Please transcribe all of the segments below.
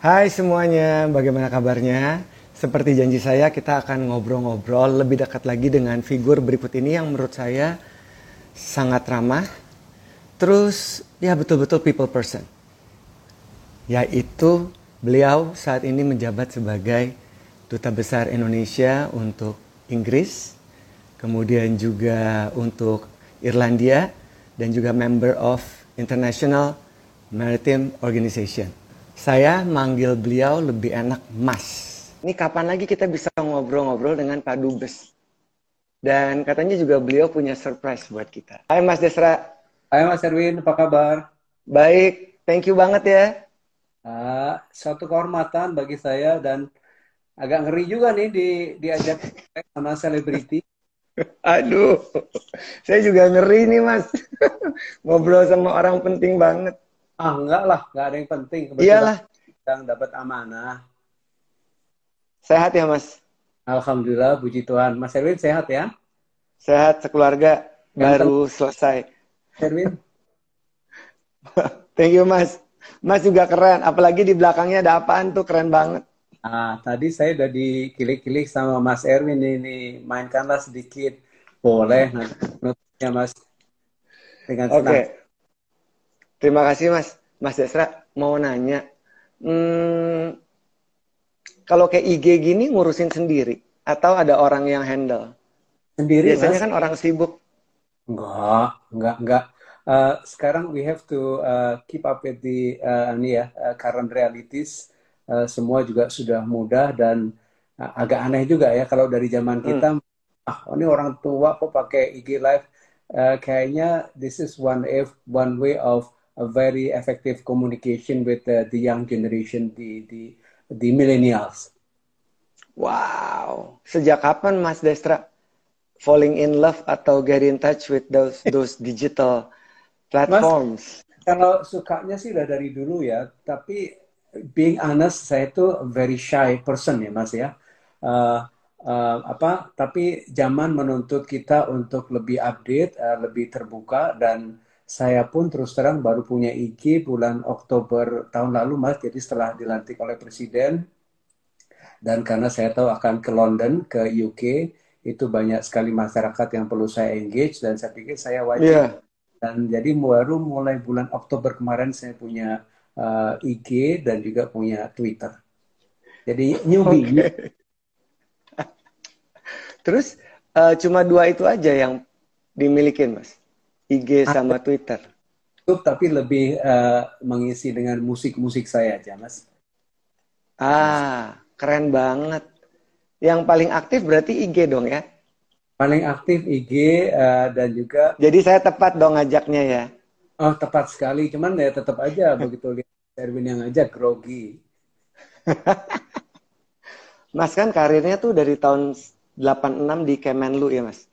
Hai semuanya, bagaimana kabarnya? Seperti janji saya, kita akan ngobrol-ngobrol lebih dekat lagi dengan figur berikut ini yang menurut saya sangat ramah. Terus, ya betul-betul people person. Yaitu beliau saat ini menjabat sebagai Duta Besar Indonesia untuk Inggris, kemudian juga untuk Irlandia, dan juga member of International Maritime Organization. Saya manggil beliau lebih enak Mas. Ini kapan lagi kita bisa ngobrol-ngobrol dengan Pak Dubes? Dan katanya juga beliau punya surprise buat kita. Hai Mas Desra. Hai Mas Erwin, apa kabar? Baik, thank you banget ya. Uh, suatu kehormatan bagi saya dan agak ngeri juga nih di diajak sama selebriti. Aduh, saya juga ngeri nih mas. Ngobrol sama orang penting banget. Ah enggak lah, enggak ada yang penting. Kebetulan Iyalah. Yang dapat amanah. Sehat ya mas? Alhamdulillah, puji Tuhan. Mas Erwin sehat ya? Sehat, sekeluarga. Ganteng. Baru selesai. Erwin? Thank you mas. Mas juga keren. Apalagi di belakangnya ada apaan tuh, keren banget. Ah, tadi saya udah dikilik-kilik sama Mas Erwin ini. Mainkanlah sedikit. Boleh, nanti Mas. Dengan senang. Oke. Okay. Terima kasih Mas. Mas Desra mau nanya. Hmm, kalau kayak IG gini ngurusin sendiri atau ada orang yang handle? Sendiri. Biasanya mas. kan orang sibuk. Enggak, enggak, enggak. Uh, sekarang we have to uh, keep up with the uh, ini ya uh, current realities. Uh, semua juga sudah mudah dan uh, agak aneh juga ya kalau dari zaman hmm. kita ah ini orang tua kok pakai IG live uh, kayaknya this is one if one way of a very effective communication with uh, the young generation, the the the millennials. Wow, sejak kapan Mas Destra falling in love atau get in touch with those those digital platforms? Mas, kalau sukanya sih udah dari dulu ya, tapi being honest saya itu very shy person ya Mas ya. Uh, uh, apa? Tapi zaman menuntut kita untuk lebih update, uh, lebih terbuka dan saya pun terus terang baru punya IG bulan Oktober tahun lalu mas. Jadi setelah dilantik oleh presiden. Dan karena saya tahu akan ke London ke UK itu banyak sekali masyarakat yang perlu saya engage dan saya pikir saya wajib. Yeah. dan jadi baru mulai bulan Oktober kemarin saya punya uh, IG dan juga punya Twitter. Jadi newbie. Okay. terus uh, cuma dua itu aja yang dimiliki mas IG sama Twitter. YouTube tapi lebih uh, mengisi dengan musik-musik saya aja, Mas. Ah, keren banget. Yang paling aktif berarti IG dong ya? Paling aktif IG uh, eh, dan juga. Jadi saya tepat dong ngajaknya ya? Oh tepat sekali, cuman ya tetap aja begitu lihat Erwin yang ngajak grogi. mas kan karirnya tuh dari tahun 86 di Kemenlu ya mas?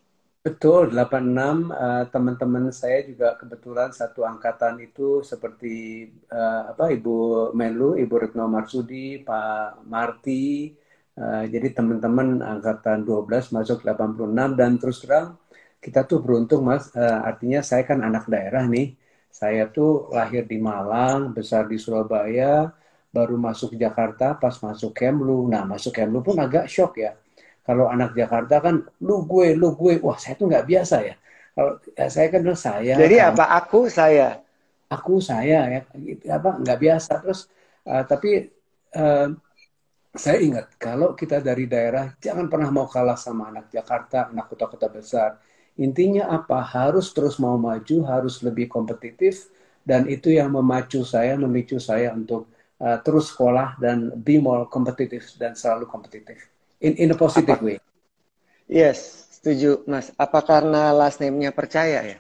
Betul, 86 uh, teman-teman saya juga kebetulan satu angkatan itu seperti uh, apa Ibu Menlu, Ibu Retno Marsudi, Pak Marti. Uh, jadi teman-teman angkatan 12 masuk 86 dan terus terang kita tuh beruntung Mas, uh, artinya saya kan anak daerah nih. Saya tuh lahir di Malang, besar di Surabaya, baru masuk Jakarta pas masuk Kemlu. Nah, masuk Kemlu pun agak shock ya kalau anak Jakarta kan lu gue, lu gue, wah saya tuh nggak biasa ya. Kalau ya, saya kan bilang saya. Jadi kan, apa aku saya? Aku saya ya, gitu, apa nggak biasa. Terus uh, tapi uh, saya ingat kalau kita dari daerah jangan pernah mau kalah sama anak Jakarta, anak kota-kota besar. Intinya apa? Harus terus mau maju, harus lebih kompetitif dan itu yang memacu saya, memicu saya untuk uh, terus sekolah dan be more kompetitif dan selalu kompetitif in in a positive Apa? way. Yes, setuju, Mas. Apa karena last name-nya percaya ya?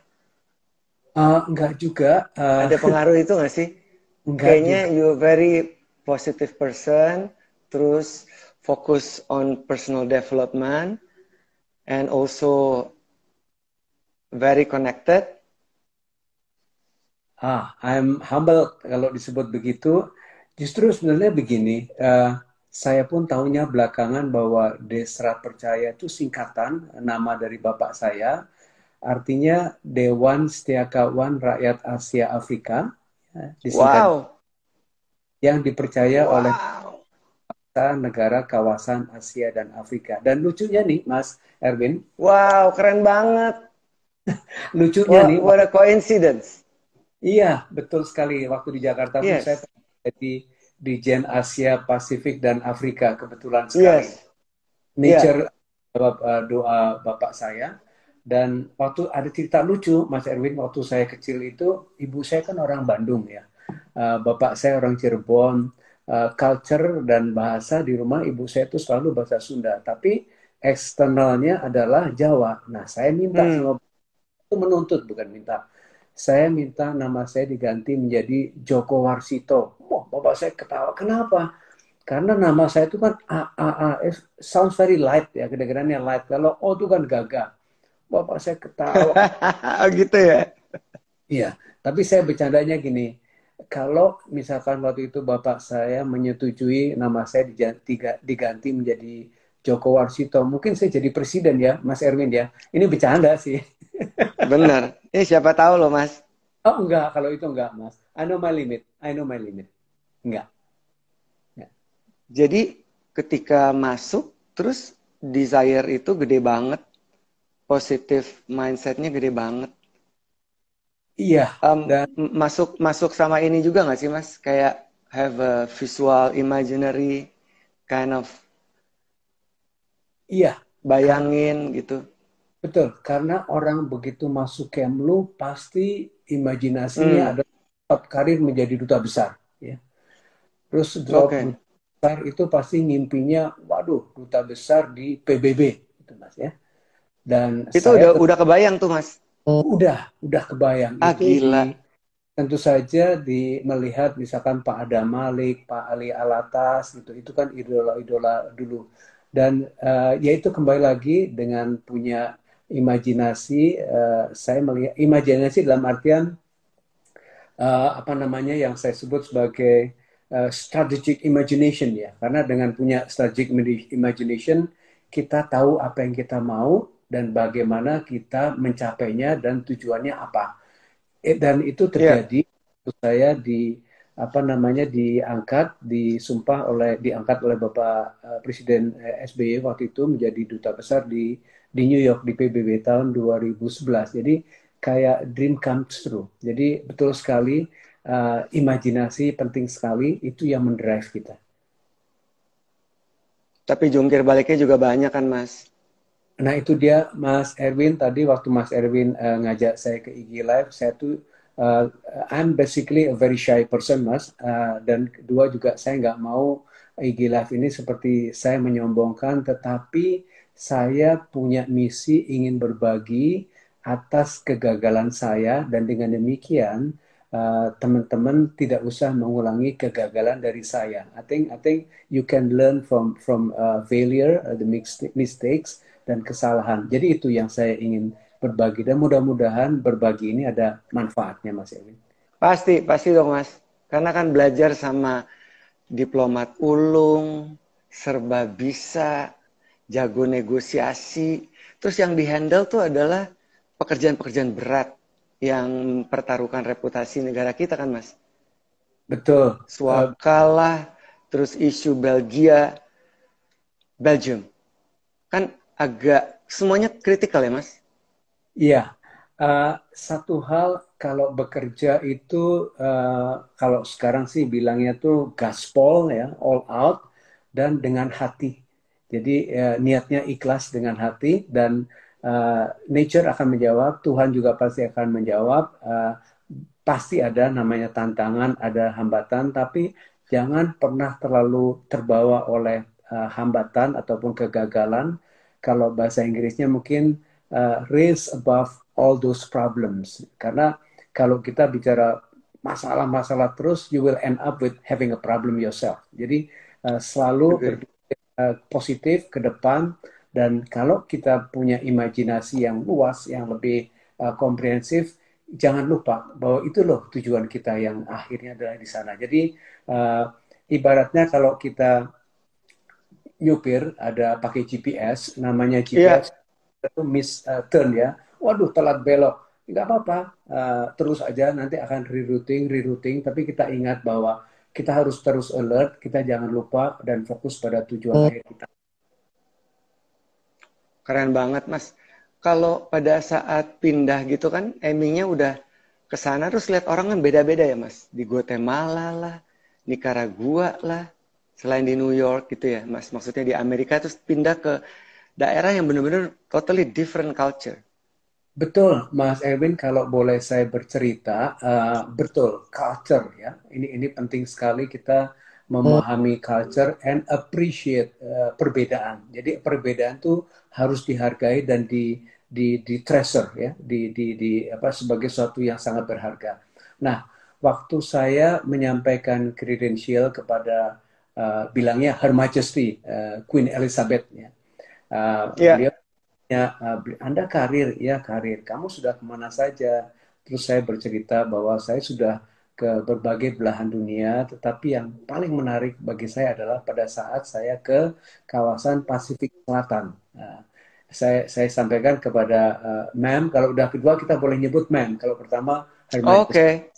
Uh, enggak juga. Uh, Ada pengaruh itu nggak sih? Enggak Kayaknya juga. you very positive person, terus fokus on personal development, and also very connected. Ah, I'm humble kalau disebut begitu. Justru sebenarnya begini, uh, saya pun tahunya belakangan bahwa Desra Percaya itu singkatan nama dari bapak saya. Artinya Dewan Setiakawan Rakyat Asia Afrika. Ya, disingkat, wow. yang dipercaya wow. oleh negara kawasan Asia dan Afrika. Dan lucunya nih, Mas Erwin. Wow, keren banget. lucunya what, nih. What a coincidence. Iya, betul sekali. Waktu di Jakarta yes. saya jadi di Gen Asia, Pasifik, dan Afrika. Kebetulan sekali. Yes. Nature yeah. doa bapak saya. Dan waktu ada cerita lucu, Mas Erwin, waktu saya kecil itu, ibu saya kan orang Bandung ya. Uh, bapak saya orang Cirebon uh, culture dan bahasa di rumah ibu saya itu selalu bahasa Sunda, tapi eksternalnya adalah Jawa. Nah, saya minta hmm. sama itu menuntut bukan minta. Saya minta nama saya diganti menjadi Joko Warsito. Wah, bapak saya ketawa. Kenapa? Karena nama saya itu kan A A A F sounds very light ya, kedengarannya light. Kalau O itu kan gagah. Bapak saya ketawa. oh gitu ya? Iya, tapi saya bercandanya gini kalau misalkan waktu itu bapak saya menyetujui nama saya diganti menjadi Joko Warsito, mungkin saya jadi presiden ya, Mas Erwin ya. Ini bercanda sih. Benar. Ini siapa tahu loh, Mas. Oh enggak, kalau itu enggak, Mas. I know my limit. I know my limit. Enggak. Ya. Jadi ketika masuk, terus desire itu gede banget. Positif mindsetnya gede banget. Iya. Um, dan masuk masuk sama ini juga nggak sih mas? Kayak have a visual, imaginary kind of. Iya. Bayangin gitu. Betul, karena orang begitu masuk Kemlu pasti imajinasinya hmm. ada karir menjadi duta besar, ya. Terus drop okay. duta besar itu pasti ngimpinya, waduh, duta besar di PBB, itu mas ya. Dan itu udah udah kebayang tuh mas Udah, udah kebayang. Ah, itu gila. Di, tentu saja di melihat misalkan Pak Adam Malik, Pak Ali Alatas gitu, itu kan idola-idola dulu. Dan uh, ya itu kembali lagi dengan punya imajinasi, uh, saya melihat imajinasi dalam artian uh, apa namanya yang saya sebut sebagai uh, strategic imagination ya, karena dengan punya strategic imagination kita tahu apa yang kita mau dan bagaimana kita mencapainya dan tujuannya apa. Dan itu iya. terjadi yeah. saya di apa namanya diangkat, disumpah oleh diangkat oleh Bapak Presiden SBY waktu itu menjadi duta besar di di New York di PBB tahun 2011. Jadi kayak dream comes true. Jadi betul sekali uh, imajinasi penting sekali itu yang mendrive kita. Tapi jungkir baliknya juga banyak kan, Mas? Nah itu dia Mas Erwin tadi waktu Mas Erwin uh, ngajak saya ke IG Live, saya tuh uh, I'm basically a very shy person Mas uh, dan kedua juga saya nggak mau IG Live ini seperti saya menyombongkan, tetapi saya punya misi ingin berbagi atas kegagalan saya dan dengan demikian uh, teman-teman tidak usah mengulangi kegagalan dari saya. I think I think you can learn from from uh, failure, uh, the mistakes dan kesalahan. Jadi itu yang saya ingin berbagi dan mudah-mudahan berbagi ini ada manfaatnya Mas Erwin. Pasti, pasti dong Mas. Karena kan belajar sama diplomat ulung, serba bisa, jago negosiasi. Terus yang dihandle tuh adalah pekerjaan-pekerjaan berat yang pertaruhkan reputasi negara kita kan Mas. Betul. Swap kalah, terus isu Belgia, Belgium. Kan agak semuanya kritikal ya mas? Iya. Uh, satu hal kalau bekerja itu uh, kalau sekarang sih bilangnya tuh gaspol ya all out dan dengan hati. Jadi uh, niatnya ikhlas dengan hati dan uh, nature akan menjawab, Tuhan juga pasti akan menjawab. Uh, pasti ada namanya tantangan, ada hambatan, tapi jangan pernah terlalu terbawa oleh uh, hambatan ataupun kegagalan kalau bahasa Inggrisnya mungkin uh, raise above all those problems. Karena kalau kita bicara masalah-masalah terus, you will end up with having a problem yourself. Jadi uh, selalu okay. Uh, positif ke depan. Dan kalau kita punya imajinasi yang luas, yang lebih uh, komprehensif, jangan lupa bahwa itu loh tujuan kita yang akhirnya adalah di sana. Jadi uh, ibaratnya kalau kita nyupir ada pakai GPS namanya GPS yeah. itu miss uh, turn ya. Waduh telat belok. Nggak apa-apa. Uh, terus aja nanti akan rerouting rerouting. Tapi kita ingat bahwa kita harus terus alert, kita jangan lupa dan fokus pada tujuan akhir kita. Keren banget, Mas. Kalau pada saat pindah gitu kan, aimingnya udah ke sana terus lihat orang kan beda-beda ya, Mas. Di Guatemala lah, Nicaragua lah, selain di New York gitu ya, Mas. Maksudnya di Amerika terus pindah ke daerah yang benar-benar totally different culture. Betul, Mas Erwin. Kalau boleh saya bercerita, uh, betul culture ya. Ini ini penting sekali kita memahami culture and appreciate uh, perbedaan. Jadi perbedaan itu harus dihargai dan di di di treasure ya, di di di apa sebagai sesuatu yang sangat berharga. Nah, waktu saya menyampaikan kredensial kepada uh, bilangnya Her Majesty uh, Queen Elizabeth ya, uh, yeah. beliau ya Anda karir ya karir. Kamu sudah ke mana saja? Terus saya bercerita bahwa saya sudah ke berbagai belahan dunia tetapi yang paling menarik bagi saya adalah pada saat saya ke kawasan Pasifik Selatan. Nah, saya saya sampaikan kepada uh, ma'am kalau udah kedua kita boleh nyebut ma'am. Kalau pertama oke. Okay.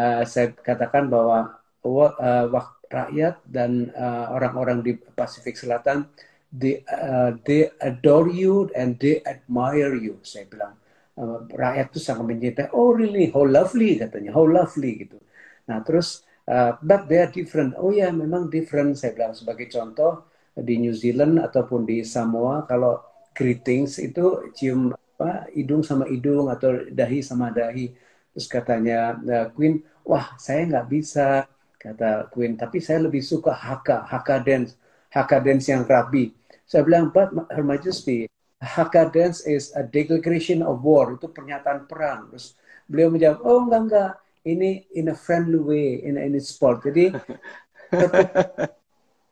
uh, saya katakan bahwa uh, rakyat dan orang-orang uh, di Pasifik Selatan they uh, they adore you and they admire you saya bilang. Uh, rakyat itu sangat mencintai oh really? How lovely katanya. How lovely gitu. Nah terus uh, but they are different. Oh ya yeah, memang different saya bilang. Sebagai contoh di New Zealand ataupun di Samoa kalau greetings itu cium apa hidung sama hidung atau dahi sama dahi. Terus katanya uh, Queen wah saya nggak bisa kata Queen. Tapi saya lebih suka haka haka dance. Haka dance yang rapi saya bilang, but Her Majesty, Hakka dance is a declaration of war. Itu pernyataan perang. Terus beliau menjawab, oh enggak enggak, ini in a friendly way, in in sport. Jadi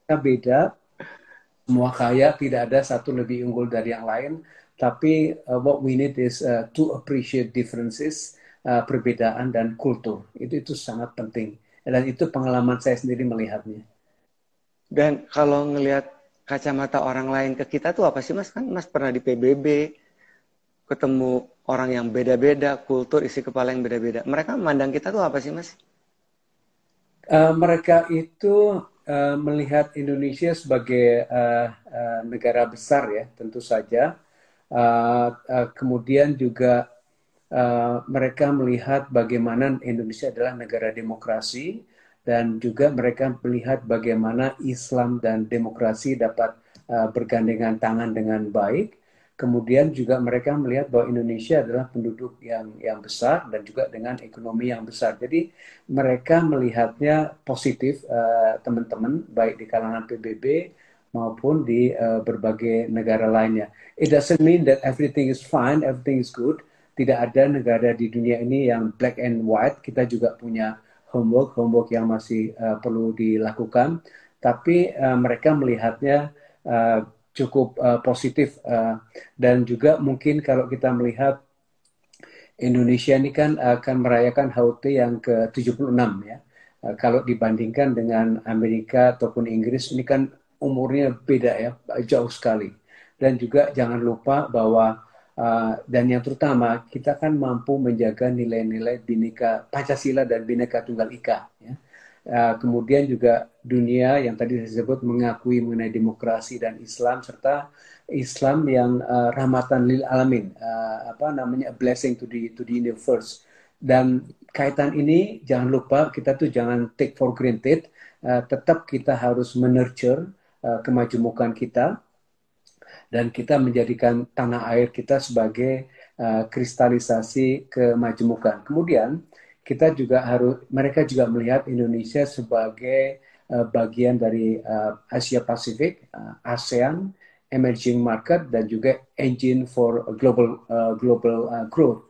kita beda, semua kaya tidak ada satu lebih unggul dari yang lain. Tapi uh, what we need is uh, to appreciate differences, uh, perbedaan dan kultur. Itu itu sangat penting. Dan itu pengalaman saya sendiri melihatnya. Dan kalau ngelihat kacamata orang lain ke kita tuh apa sih mas? Kan mas pernah di PBB ketemu orang yang beda-beda kultur isi kepala yang beda-beda. Mereka memandang kita tuh apa sih mas? Uh, mereka itu uh, melihat Indonesia sebagai uh, uh, negara besar ya tentu saja. Uh, uh, kemudian juga uh, mereka melihat bagaimana Indonesia adalah negara demokrasi dan juga mereka melihat bagaimana Islam dan demokrasi dapat uh, bergandengan tangan dengan baik. Kemudian juga mereka melihat bahwa Indonesia adalah penduduk yang yang besar dan juga dengan ekonomi yang besar. Jadi mereka melihatnya positif uh, teman-teman baik di kalangan PBB maupun di uh, berbagai negara lainnya. It doesn't mean that everything is fine, everything is good. Tidak ada negara di dunia ini yang black and white. Kita juga punya homework homework yang masih uh, perlu dilakukan tapi uh, mereka melihatnya uh, cukup uh, positif uh, dan juga mungkin kalau kita melihat Indonesia ini kan akan merayakan HUT yang ke-76 ya. Uh, kalau dibandingkan dengan Amerika ataupun Inggris ini kan umurnya beda ya, jauh sekali. Dan juga jangan lupa bahwa Uh, dan yang terutama kita kan mampu menjaga nilai-nilai bineka Pancasila dan bineka Tunggal Ika. Ya. Uh, kemudian juga dunia yang tadi saya sebut mengakui mengenai demokrasi dan Islam serta Islam yang uh, rahmatan lil alamin, uh, apa namanya a blessing to the to the universe. Dan kaitan ini jangan lupa kita tuh jangan take for granted. Uh, tetap kita harus menurture uh, kemajemukan kita dan kita menjadikan tanah air kita sebagai uh, kristalisasi kemajemukan. Kemudian kita juga harus mereka juga melihat Indonesia sebagai uh, bagian dari uh, Asia Pasifik, uh, ASEAN, emerging market dan juga engine for global uh, global uh, growth.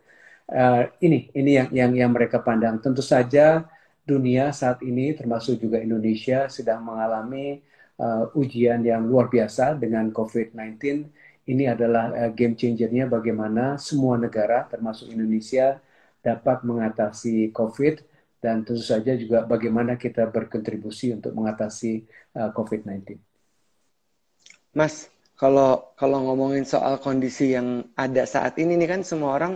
Uh, ini ini yang yang yang mereka pandang. Tentu saja dunia saat ini termasuk juga Indonesia sedang mengalami uh, ujian yang luar biasa dengan COVID-19. Ini adalah uh, game changernya bagaimana semua negara termasuk Indonesia dapat mengatasi COVID dan tentu saja juga bagaimana kita berkontribusi untuk mengatasi uh, COVID-19. Mas, kalau kalau ngomongin soal kondisi yang ada saat ini nih kan semua orang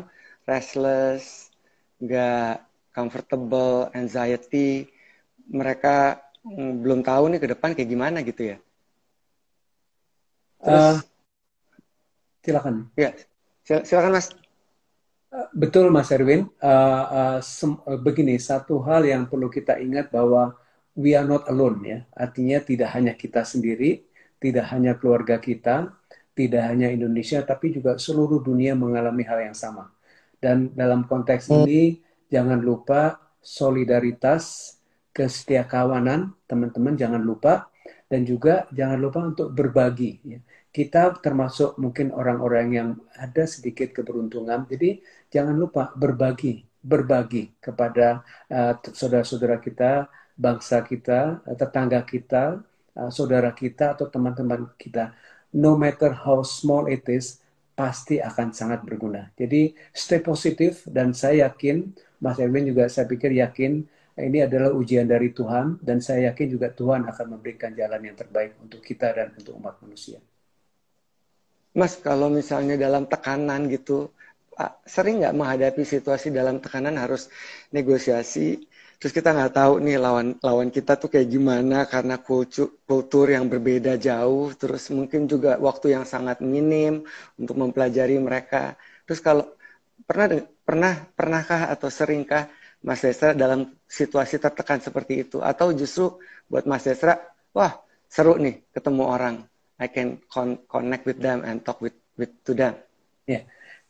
restless, nggak comfortable, anxiety, mereka belum tahu nih ke depan kayak gimana gitu ya. Terus, uh, silakan. Ya, silakan Mas. Betul Mas Erwin. Uh, uh, begini, satu hal yang perlu kita ingat bahwa we are not alone ya. Artinya tidak hanya kita sendiri, tidak hanya keluarga kita, tidak hanya Indonesia, tapi juga seluruh dunia mengalami hal yang sama. Dan dalam konteks hmm. ini, jangan lupa solidaritas, kesetiakawanan, teman-teman jangan lupa, dan juga jangan lupa untuk berbagi. Ya kita termasuk mungkin orang-orang yang ada sedikit keberuntungan. Jadi jangan lupa berbagi, berbagi kepada uh, saudara-saudara kita, bangsa kita, uh, tetangga kita, uh, saudara kita atau teman-teman kita. No matter how small it is, pasti akan sangat berguna. Jadi stay positif dan saya yakin, Mas Erwin juga saya pikir yakin ini adalah ujian dari Tuhan dan saya yakin juga Tuhan akan memberikan jalan yang terbaik untuk kita dan untuk umat manusia. Mas, kalau misalnya dalam tekanan gitu, sering nggak menghadapi situasi dalam tekanan harus negosiasi, terus kita nggak tahu nih lawan lawan kita tuh kayak gimana karena kultur, kultur yang berbeda jauh, terus mungkin juga waktu yang sangat minim untuk mempelajari mereka. Terus kalau pernah pernah pernahkah atau seringkah Mas Desra dalam situasi tertekan seperti itu, atau justru buat Mas Desra, wah seru nih ketemu orang I can con connect with them and talk with with to them. Ya, yeah.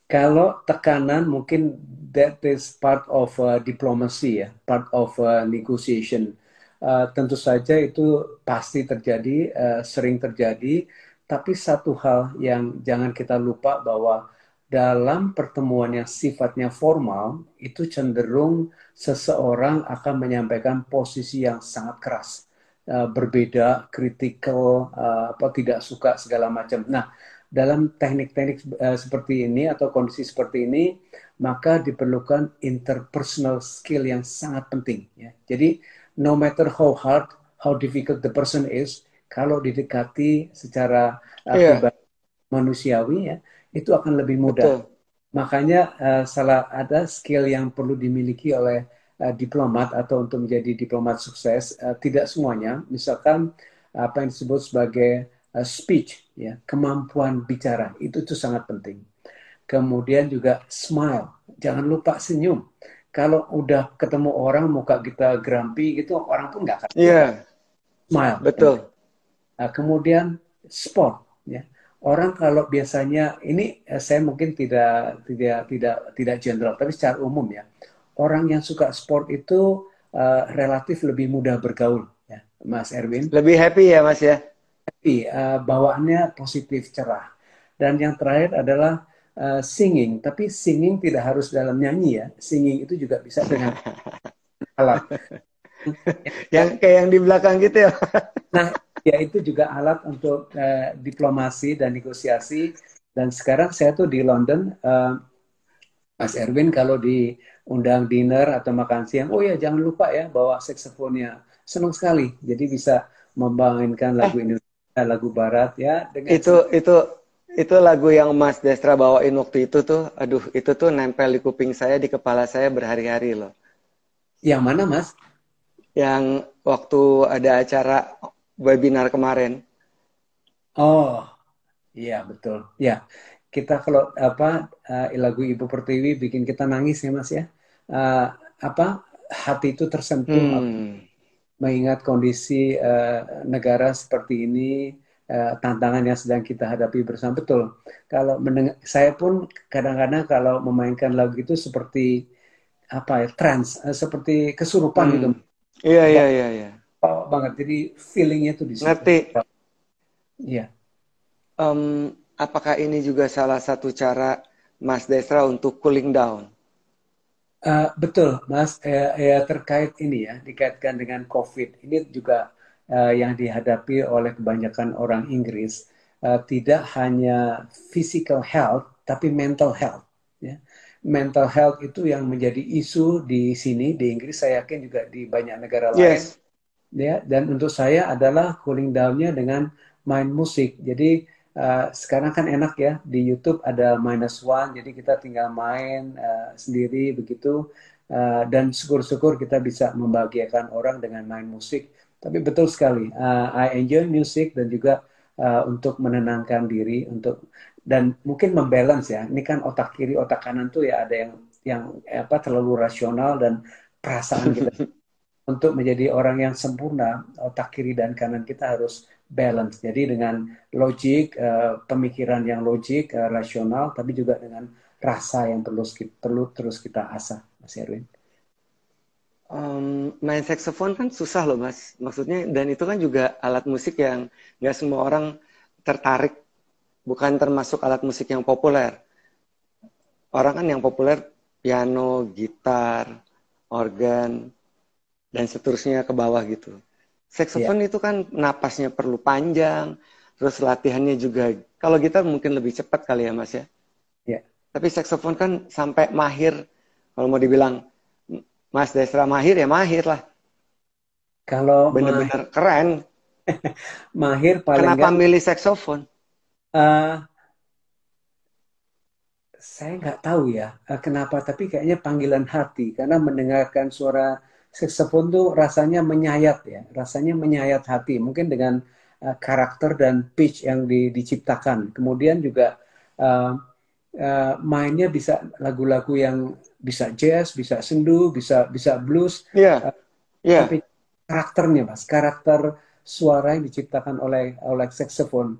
kalau tekanan mungkin that is part of uh, diplomacy ya, part of uh, negotiation. Uh, tentu saja itu pasti terjadi, uh, sering terjadi. Tapi satu hal yang jangan kita lupa bahwa dalam pertemuan yang sifatnya formal itu cenderung seseorang akan menyampaikan posisi yang sangat keras uh, berbeda, kritikal, uh, apa tidak suka segala macam. Nah, dalam teknik-teknik uh, seperti ini atau kondisi seperti ini, maka diperlukan interpersonal skill yang sangat penting. Ya. Jadi, no matter how hard, how difficult the person is, kalau didekati secara uh, yeah. manusiawi, ya, itu akan lebih mudah. Betul. Makanya uh, salah ada skill yang perlu dimiliki oleh uh, diplomat atau untuk menjadi diplomat sukses uh, tidak semuanya. Misalkan apa yang disebut sebagai uh, speech ya kemampuan bicara. Itu itu sangat penting. Kemudian juga smile. Jangan lupa senyum. Kalau udah ketemu orang muka kita grumpy gitu orang pun nggak akan yeah. smile. Betul. Uh, kemudian sport ya orang kalau biasanya ini saya mungkin tidak tidak tidak tidak general tapi secara umum ya orang yang suka sport itu uh, relatif lebih mudah bergaul, ya, Mas Erwin. Lebih happy ya, Mas ya. Happy, uh, bawaannya positif, cerah. Dan yang terakhir adalah uh, singing, tapi singing tidak harus dalam nyanyi ya. Singing itu juga bisa dengan alat. yang kayak yang di belakang gitu ya. nah, ya itu juga alat untuk uh, diplomasi dan negosiasi. Dan sekarang saya tuh di London, uh, Mas Erwin kalau di undang dinner atau makan siang, oh ya jangan lupa ya bawa saksofonnya. Senang sekali. Jadi bisa membangunkan lagu eh. Indonesia, lagu Barat ya. Dengan itu itu itu lagu yang Mas Destra bawain waktu itu tuh, aduh itu tuh nempel di kuping saya, di kepala saya berhari-hari loh. Yang mana Mas? Yang waktu ada acara webinar kemarin. Oh, iya betul. Ya, kita kalau apa uh, lagu Ibu Pertiwi bikin kita nangis ya Mas ya uh, apa hati itu tersentuh hmm. mengingat kondisi uh, negara seperti ini uh, tantangan yang sedang kita hadapi bersama betul kalau mendengar saya pun kadang-kadang kalau memainkan lagu itu seperti apa ya trans seperti kesurupan hmm. gitu iya iya iya iya oh, banget jadi feelingnya tuh di situ ngerti iya um, apakah ini juga salah satu cara Mas Desra untuk cooling down Uh, betul, Mas. Ya, ya terkait ini ya, dikaitkan dengan COVID. Ini juga uh, yang dihadapi oleh kebanyakan orang Inggris. Uh, tidak hanya physical health, tapi mental health. Ya. Mental health itu yang menjadi isu di sini di Inggris. Saya yakin juga di banyak negara lain. Yes. Ya, dan untuk saya adalah cooling down-nya dengan main musik. Jadi Uh, sekarang kan enak ya di YouTube ada minus one, jadi kita tinggal main uh, sendiri begitu. uh, dan syukur-syukur kita bisa membahagiakan orang dengan main musik. Tapi betul sekali, uh, I enjoy music dan juga uh, untuk menenangkan diri, untuk dan mungkin membalance ya. Ini kan otak kiri, otak kanan tuh ya ada yang yang apa terlalu rasional dan perasaan kita untuk menjadi orang yang sempurna, otak kiri dan kanan kita harus balance. Jadi dengan logik, uh, pemikiran yang logik, uh, rasional, tapi juga dengan rasa yang perlu perlu terus kita asah, Mas Erwin. Um, main saxophone kan susah loh, Mas. Maksudnya dan itu kan juga alat musik yang nggak semua orang tertarik. Bukan termasuk alat musik yang populer. Orang kan yang populer piano, gitar, organ, dan seterusnya ke bawah gitu. Saxophone yeah. itu kan napasnya perlu panjang, terus latihannya juga. Kalau gitar mungkin lebih cepat kali ya mas ya. Yeah. Tapi saxophone kan sampai mahir. Kalau mau dibilang Mas Desra mahir ya mahir lah. Kalau benar-benar keren. mahir paling Kenapa gak... milih saxophone? Uh, saya nggak tahu ya uh, kenapa, tapi kayaknya panggilan hati karena mendengarkan suara saxophone tuh rasanya menyayat ya, rasanya menyayat hati. Mungkin dengan uh, karakter dan pitch yang di, diciptakan. Kemudian juga uh, uh, mainnya bisa lagu-lagu yang bisa jazz, bisa sendu, bisa bisa blues. Iya. Yeah. Uh, yeah. Tapi karakternya, mas, karakter suara yang diciptakan oleh oleh saxophone.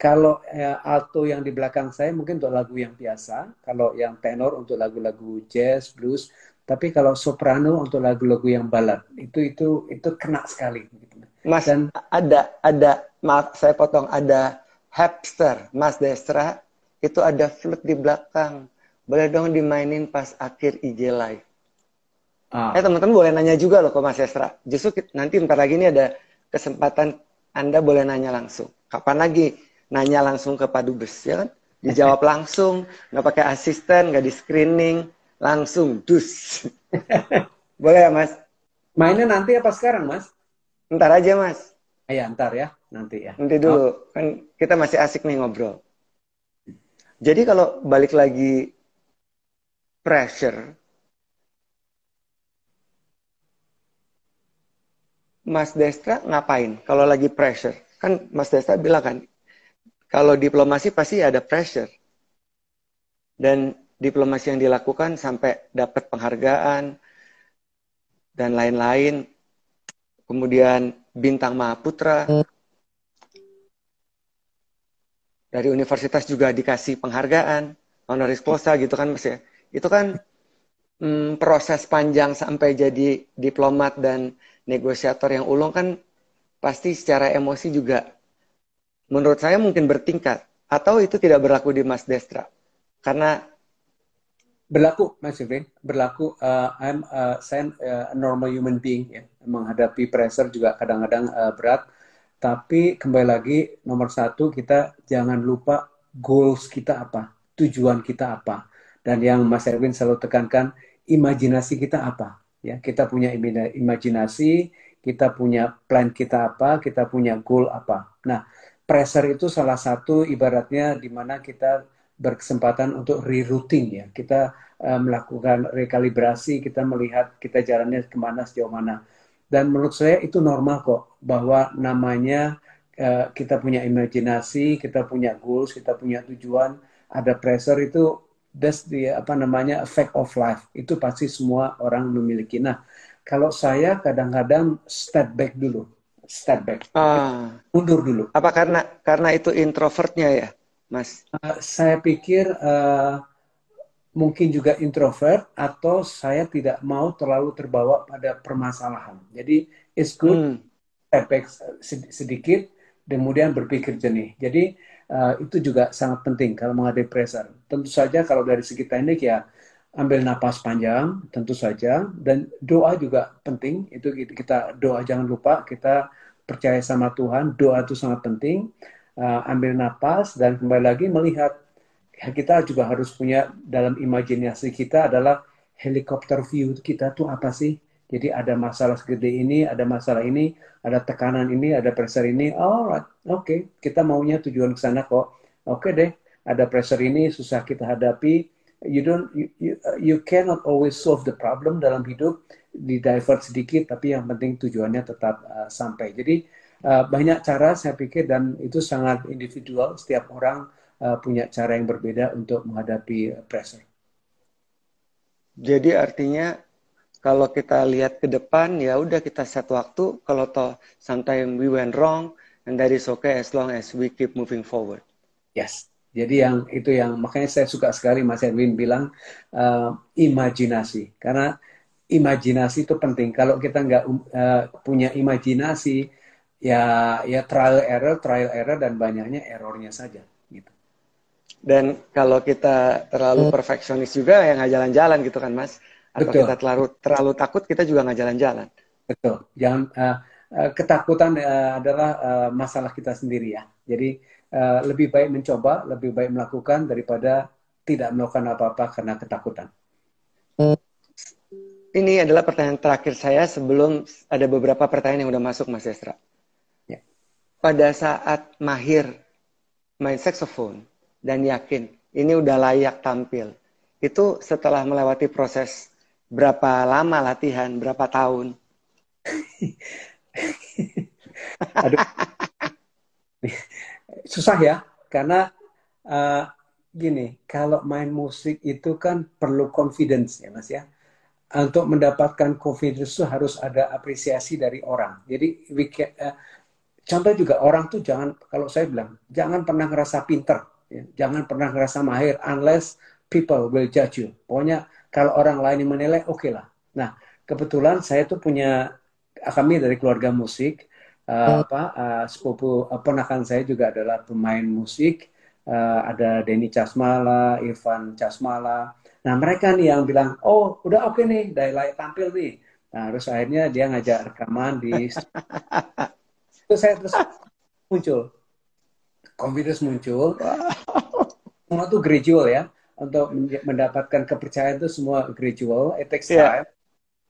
Kalau uh, alto yang di belakang saya mungkin untuk lagu yang biasa, kalau yang tenor untuk lagu-lagu jazz, blues, tapi kalau soprano untuk lagu-lagu yang balad itu itu itu kena sekali. Gitu. Mas, Dan, ada ada maaf saya potong ada hipster Mas Destra itu ada flute di belakang. Boleh dong dimainin pas akhir IG live. Ah. Eh teman-teman boleh nanya juga loh ke Mas Destra. Justru nanti ntar lagi ini ada kesempatan Anda boleh nanya langsung. Kapan lagi nanya langsung ke Pak Dubes ya kan? Dijawab langsung, nggak pakai asisten, nggak di screening langsung dus. Boleh ya mas? Mainnya nanti apa sekarang mas? Ntar aja mas. Iya ntar ya, nanti ya. Nanti dulu, oh. kan kita masih asik nih ngobrol. Jadi kalau balik lagi pressure, Mas Destra ngapain kalau lagi pressure? Kan Mas Destra bilang kan, kalau diplomasi pasti ada pressure. Dan diplomasi yang dilakukan sampai dapat penghargaan dan lain-lain. Kemudian bintang Mahaputra. Dari universitas juga dikasih penghargaan, honoris causa gitu kan Mas ya. Itu kan hmm, proses panjang sampai jadi diplomat dan negosiator yang ulung kan pasti secara emosi juga menurut saya mungkin bertingkat atau itu tidak berlaku di Mas Destra karena berlaku Mas Yufrin berlaku uh, I'm uh, saya uh, a normal human being ya. Menghadapi pressure juga kadang-kadang uh, berat. Tapi kembali lagi nomor satu kita jangan lupa goals kita apa tujuan kita apa. Dan yang Mas Erwin selalu tekankan imajinasi kita apa ya. Kita punya imajinasi kita punya plan kita apa kita punya goal apa. Nah pressure itu salah satu ibaratnya di mana kita berkesempatan untuk rerouting ya. Kita uh, melakukan rekalibrasi, kita melihat kita jalannya ke mana sejauh mana. Dan menurut saya itu normal kok bahwa namanya uh, kita punya imajinasi, kita punya goals, kita punya tujuan, ada pressure itu that's the apa namanya effect of life. Itu pasti semua orang memiliki. Nah, kalau saya kadang-kadang step back dulu, step back, ah. mundur dulu. Apa karena karena itu introvertnya ya? Mas? Uh, saya pikir uh, mungkin juga introvert atau saya tidak mau terlalu terbawa pada permasalahan. Jadi it's good hmm. sedikit, kemudian berpikir jernih. Jadi uh, itu juga sangat penting kalau menghadapi pressure. Tentu saja kalau dari segi teknik ya ambil napas panjang, tentu saja, dan doa juga penting. Itu kita doa jangan lupa kita percaya sama Tuhan. Doa itu sangat penting uh, ambil napas dan kembali lagi melihat kita juga harus punya dalam imajinasi kita adalah helikopter view kita tuh apa sih? Jadi ada masalah segede ini, ada masalah ini, ada tekanan ini, ada pressure ini. Oh, oke, okay. kita maunya tujuan ke sana kok. Oke okay deh, ada pressure ini susah kita hadapi. you don't you, you, you cannot always solve the problem dalam hidup di divert sedikit tapi yang penting tujuannya tetap uh, sampai jadi uh, banyak cara saya pikir dan itu sangat individual. Setiap orang uh, punya cara yang berbeda untuk menghadapi pressure. Jadi artinya kalau kita lihat ke depan ya udah kita set waktu. Kalau toh sometimes we went wrong and that is okay as long as we keep moving forward. Yes. Jadi yang itu yang makanya saya suka sekali Mas Erwin bilang uh, imajinasi. Karena imajinasi itu penting. Kalau kita nggak uh, punya imajinasi ya ya trial error trial error dan banyaknya errornya saja gitu. Dan kalau kita terlalu hmm. perfeksionis juga ya nggak jalan-jalan gitu kan Mas? Atau Betul. kita terlalu terlalu takut kita juga nggak jalan-jalan. Betul. Jangan uh, uh, ketakutan uh, adalah uh, masalah kita sendiri ya. Jadi uh, lebih baik mencoba, lebih baik melakukan daripada tidak melakukan apa-apa karena ketakutan. Ini adalah pertanyaan terakhir saya sebelum ada beberapa pertanyaan yang udah masuk Mas Estra. Pada saat mahir main saxophone dan yakin ini udah layak tampil, itu setelah melewati proses berapa lama latihan, berapa tahun? Susah ya karena uh, gini kalau main musik itu kan perlu confidence ya mas ya. Untuk mendapatkan confidence itu harus ada apresiasi dari orang. Jadi we can, uh, contoh juga orang tuh jangan kalau saya bilang jangan pernah ngerasa pinter ya. jangan pernah ngerasa mahir unless people will judge you pokoknya kalau orang lain yang menilai oke okay lah nah kebetulan saya tuh punya kami dari keluarga musik uh, apa uh, sepupu uh, ponakan saya juga adalah pemain musik uh, ada Denny Casmala, Irfan Casmala. Nah mereka nih yang bilang, oh udah oke okay nih, udah layak tampil nih. Nah terus akhirnya dia ngajak rekaman di terus saya terus muncul, confidence muncul, semua tuh gradual ya untuk mendapatkan kepercayaan itu semua gradual, it takes iya. time yeah.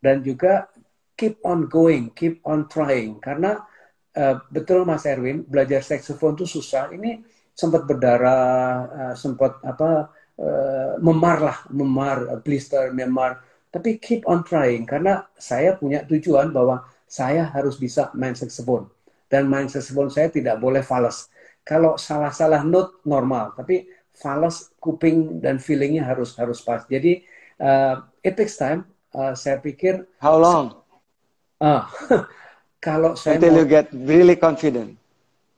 dan juga keep on going, keep on trying karena uh, betul Mas Erwin, belajar saxophone itu susah. Ini sempat berdarah, uh, sempat apa uh, memar lah, memar, blister, memar. Tapi keep on trying karena saya punya tujuan bahwa saya harus bisa main saxophone dan mindset sebelum saya tidak boleh fals. Kalau salah-salah note normal, tapi fals kuping dan feelingnya harus harus pas. Jadi uh, it takes time. Uh, saya pikir. How long? Uh, kalau saya until mau, you get really confident.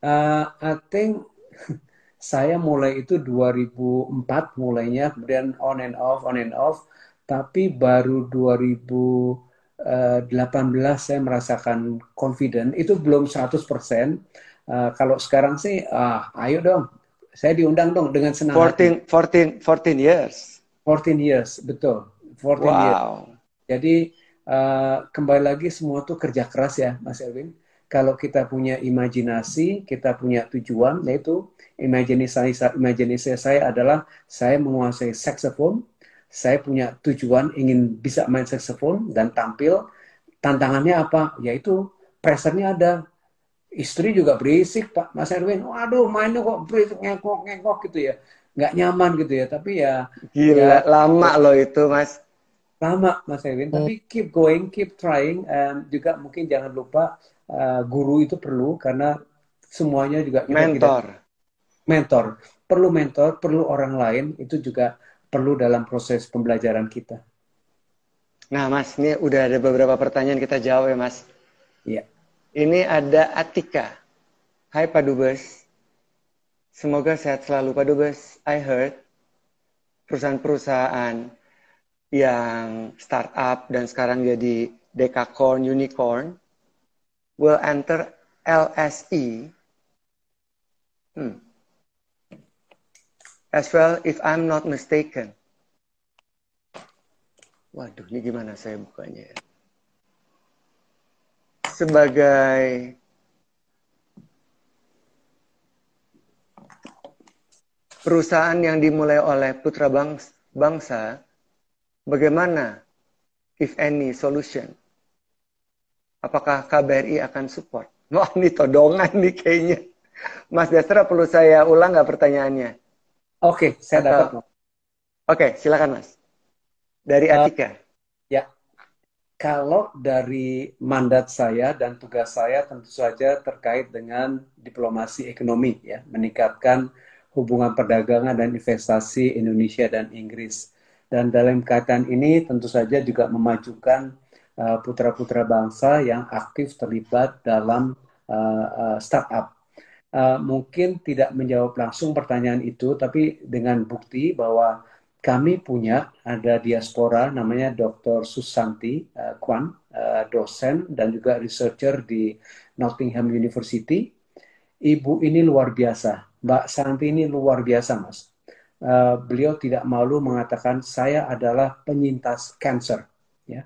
Uh, I think saya mulai itu 2004 mulainya, kemudian on and off, on and off. Tapi baru 2000 Eh, 18 saya merasakan confident itu belum 100 persen. Uh, kalau sekarang sih, ah, ayo dong, saya diundang dong dengan senang 14, hati. 14, 14 years. 14 years, betul. 14 wow. years. Jadi uh, kembali lagi semua tuh kerja keras ya, Mas Erwin. Kalau kita punya imajinasi, kita punya tujuan, yaitu imajinasi saya, imajinasi saya adalah saya menguasai saxophone, saya punya tujuan ingin bisa main saxophone dan tampil. Tantangannya apa? Yaitu pressernya ada. Istri juga berisik Pak Mas Erwin. Waduh mainnya kok berisik ngekok ngekok gitu ya. Nggak nyaman gitu ya. Tapi ya. Gila ya, lama loh itu Mas lama Mas Erwin, hmm. tapi keep going, keep trying, and juga mungkin jangan lupa uh, guru itu perlu karena semuanya juga kita, mentor, kita, mentor, perlu mentor, perlu orang lain itu juga perlu dalam proses pembelajaran kita. Nah, Mas, ini udah ada beberapa pertanyaan kita jawab ya, Mas. Iya. Ini ada Atika. Hai Pak Dubes. Semoga sehat selalu Pak Dubes. I heard perusahaan-perusahaan yang startup dan sekarang jadi decacorn, unicorn will enter LSE. Hmm. As well, if I'm not mistaken. Waduh, ini gimana saya bukanya ya? Sebagai perusahaan yang dimulai oleh putra bangsa Bagaimana, if any, solution? Apakah KBRI akan support? Wah, ini todongan nih kayaknya. Mas Destra, perlu saya ulang nggak pertanyaannya? Oke, okay, saya dapat. Oke, Oke, silakan Mas. Dari Uh, Atika. ya, kalau dari mandat saya dan tugas saya tentu saja terkait dengan diplomasi ekonomi, ya, meningkatkan hubungan perdagangan dan investasi Indonesia dan Inggris. Dan dalam kaitan ini tentu saja juga memajukan uh, putra-putra bangsa yang aktif terlibat dalam uh, uh, startup. Uh, mungkin tidak menjawab langsung pertanyaan itu, tapi dengan bukti bahwa kami punya ada diaspora namanya Dr. Susanti uh, Kwan, uh, dosen dan juga researcher di Nottingham University. Ibu ini luar biasa, Mbak Santi ini luar biasa, Mas. Uh, beliau tidak malu mengatakan saya adalah penyintas cancer, ya.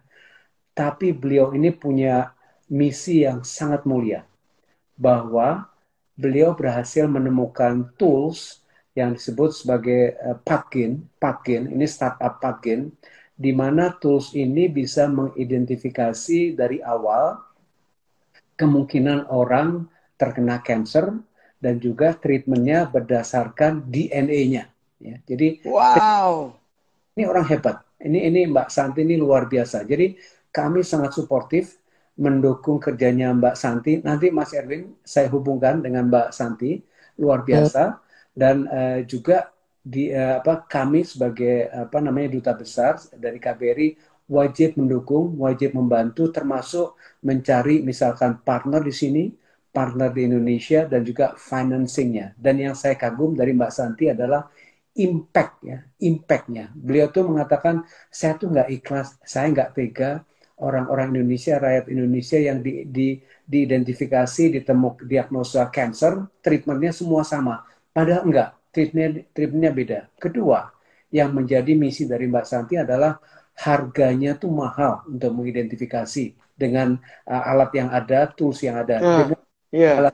Tapi beliau ini punya misi yang sangat mulia, bahwa beliau berhasil menemukan tools yang disebut sebagai uh, Patkin, Patkin, ini startup Patkin, di mana tools ini bisa mengidentifikasi dari awal kemungkinan orang terkena cancer dan juga treatmentnya berdasarkan DNA-nya. Ya, jadi wow, ini orang hebat. Ini ini Mbak Santi ini luar biasa. Jadi kami sangat suportif mendukung kerjanya Mbak Santi. Nanti Mas Erwin saya hubungkan dengan Mbak Santi luar biasa dan uh, juga di uh, apa kami sebagai apa namanya duta besar dari KBRI wajib mendukung, wajib membantu termasuk mencari misalkan partner di sini, partner di Indonesia dan juga financingnya. Dan yang saya kagum dari Mbak Santi adalah impact ya, impactnya. Beliau tuh mengatakan saya tuh nggak ikhlas, saya nggak tega orang-orang Indonesia, rakyat Indonesia yang di, di, diidentifikasi, ditemuk diagnosa cancer, treatmentnya semua sama Padahal enggak, treatmentnya, treatmentnya beda. Kedua, yang menjadi misi dari Mbak Santi adalah harganya tuh mahal untuk mengidentifikasi dengan uh, alat yang ada, tools yang ada. Uh, dengan yeah. alat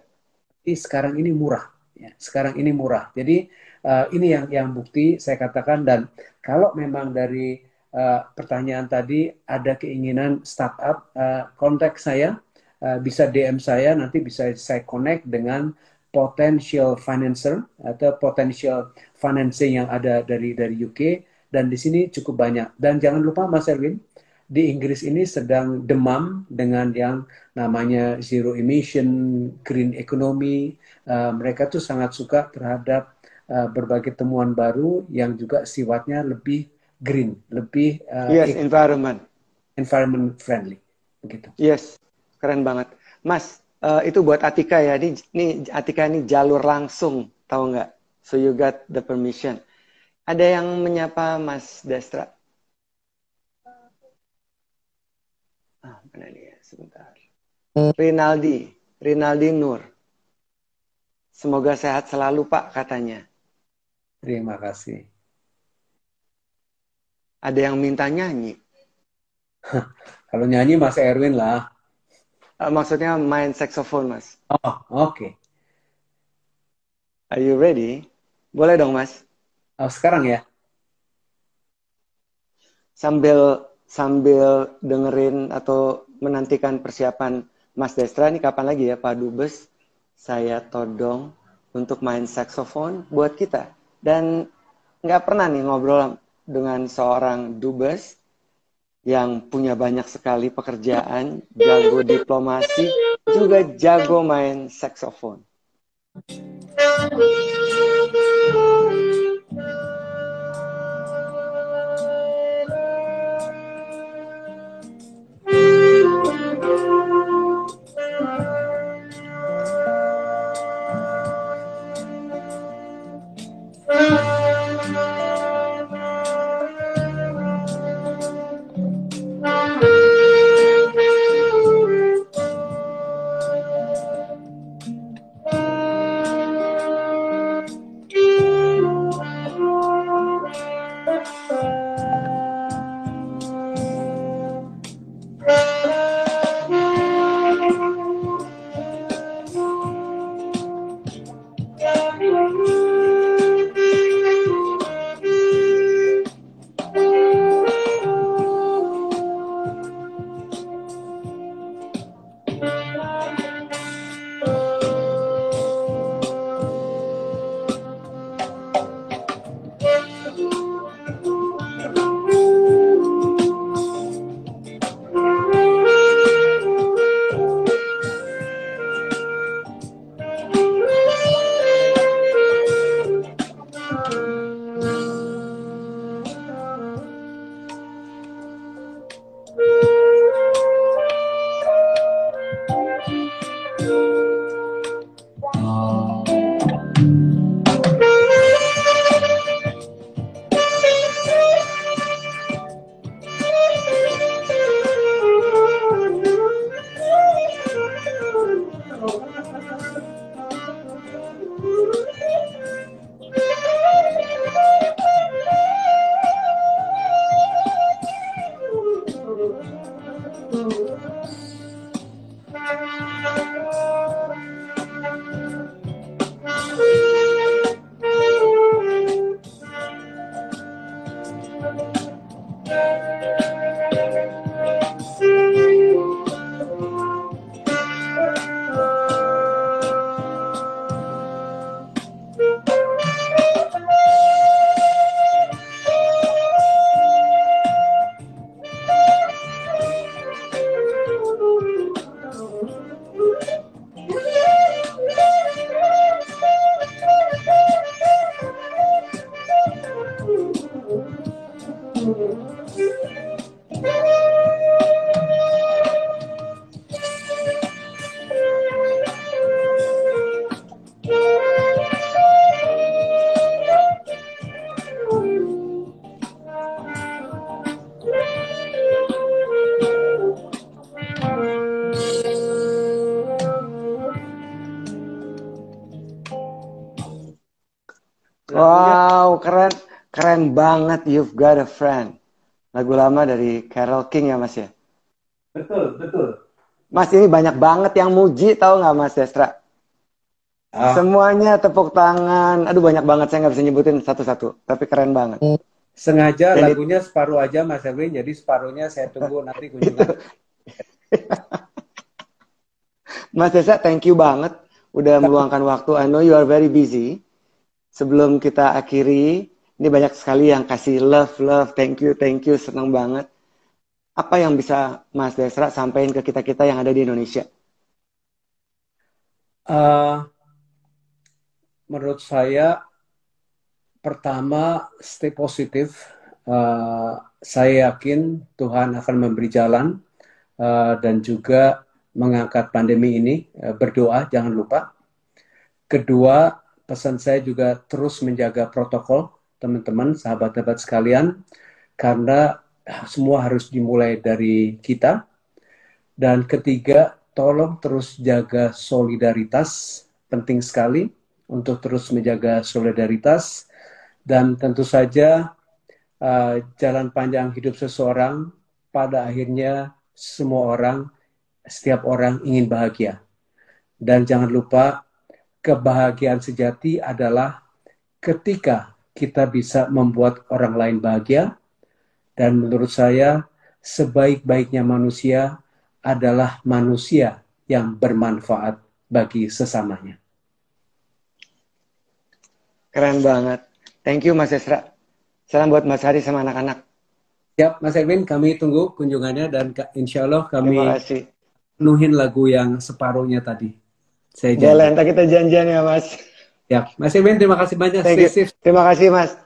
ini sekarang ini murah. Ya, sekarang ini murah. Jadi uh, ini yang yang bukti saya katakan dan kalau memang dari uh, pertanyaan tadi ada keinginan startup, uh, saya uh, bisa DM saya nanti bisa saya connect dengan potential financer atau potential financing yang ada dari dari UK dan di sini cukup banyak. Dan jangan lupa Mas Erwin, di Inggris ini sedang demam dengan yang namanya zero emission, green economy. Uh, mereka tuh sangat suka terhadap uh, berbagai temuan baru yang juga sifatnya lebih green, lebih uh, yes, environment, environment friendly, begitu. Yes, keren banget, Mas uh, itu buat Atika ya. Ini, ini Atika ini jalur langsung, tahu nggak? So you got the permission. Ada yang menyapa Mas Destra? Ah, mana dia? Sebentar. Rinaldi, Rinaldi Nur. Semoga sehat selalu Pak katanya. Terima kasih. Ada yang minta nyanyi. Kalau nyanyi Mas Erwin lah. Uh, maksudnya main saxophone, Mas. Oh, oke. Okay. Are you ready? Boleh dong, Mas. Oh, sekarang ya. Sambil sambil dengerin atau menantikan persiapan Mas Destra ini kapan lagi ya Pak Dubes saya todong untuk main saxophone buat kita dan nggak pernah nih ngobrol dengan seorang dubes yang punya banyak sekali pekerjaan, jago diplomasi, juga jago main saksofon. thank you banget. You've got a friend. Lagu lama dari Carol King ya Mas ya. Betul, betul. Mas ini banyak banget yang muji tahu nggak Mas Destra? Ah. Semuanya tepuk tangan. Aduh banyak banget saya nggak bisa nyebutin satu-satu, tapi keren banget. Sengaja Dan lagunya separuh aja Mas Erwin, jadi separuhnya saya tunggu nanti kunjungan. Mas Desa, thank you banget udah meluangkan waktu. I know you are very busy. Sebelum kita akhiri, ini banyak sekali yang kasih love, love, thank you, thank you, senang banget. Apa yang bisa Mas Desra sampaikan ke kita-kita yang ada di Indonesia? Uh, menurut saya pertama stay positif. Uh, saya yakin Tuhan akan memberi jalan uh, dan juga mengangkat pandemi ini. Uh, berdoa jangan lupa. Kedua pesan saya juga terus menjaga protokol teman-teman, sahabat-sahabat sekalian, karena semua harus dimulai dari kita. Dan ketiga, tolong terus jaga solidaritas, penting sekali untuk terus menjaga solidaritas dan tentu saja uh, jalan panjang hidup seseorang pada akhirnya semua orang setiap orang ingin bahagia dan jangan lupa kebahagiaan sejati adalah ketika kita bisa membuat orang lain bahagia dan menurut saya sebaik-baiknya manusia adalah manusia yang bermanfaat bagi sesamanya. Keren banget. Thank you Mas Esra. Salam buat Mas Hari sama anak-anak. Siap, Mas Erwin, kami tunggu kunjungannya dan insya Allah kami penuhin lagu yang separuhnya tadi. Saya. Jalan, kita janjian ya Mas. Siap. Mas Erwin, terima kasih banyak. Terima kasih Mas.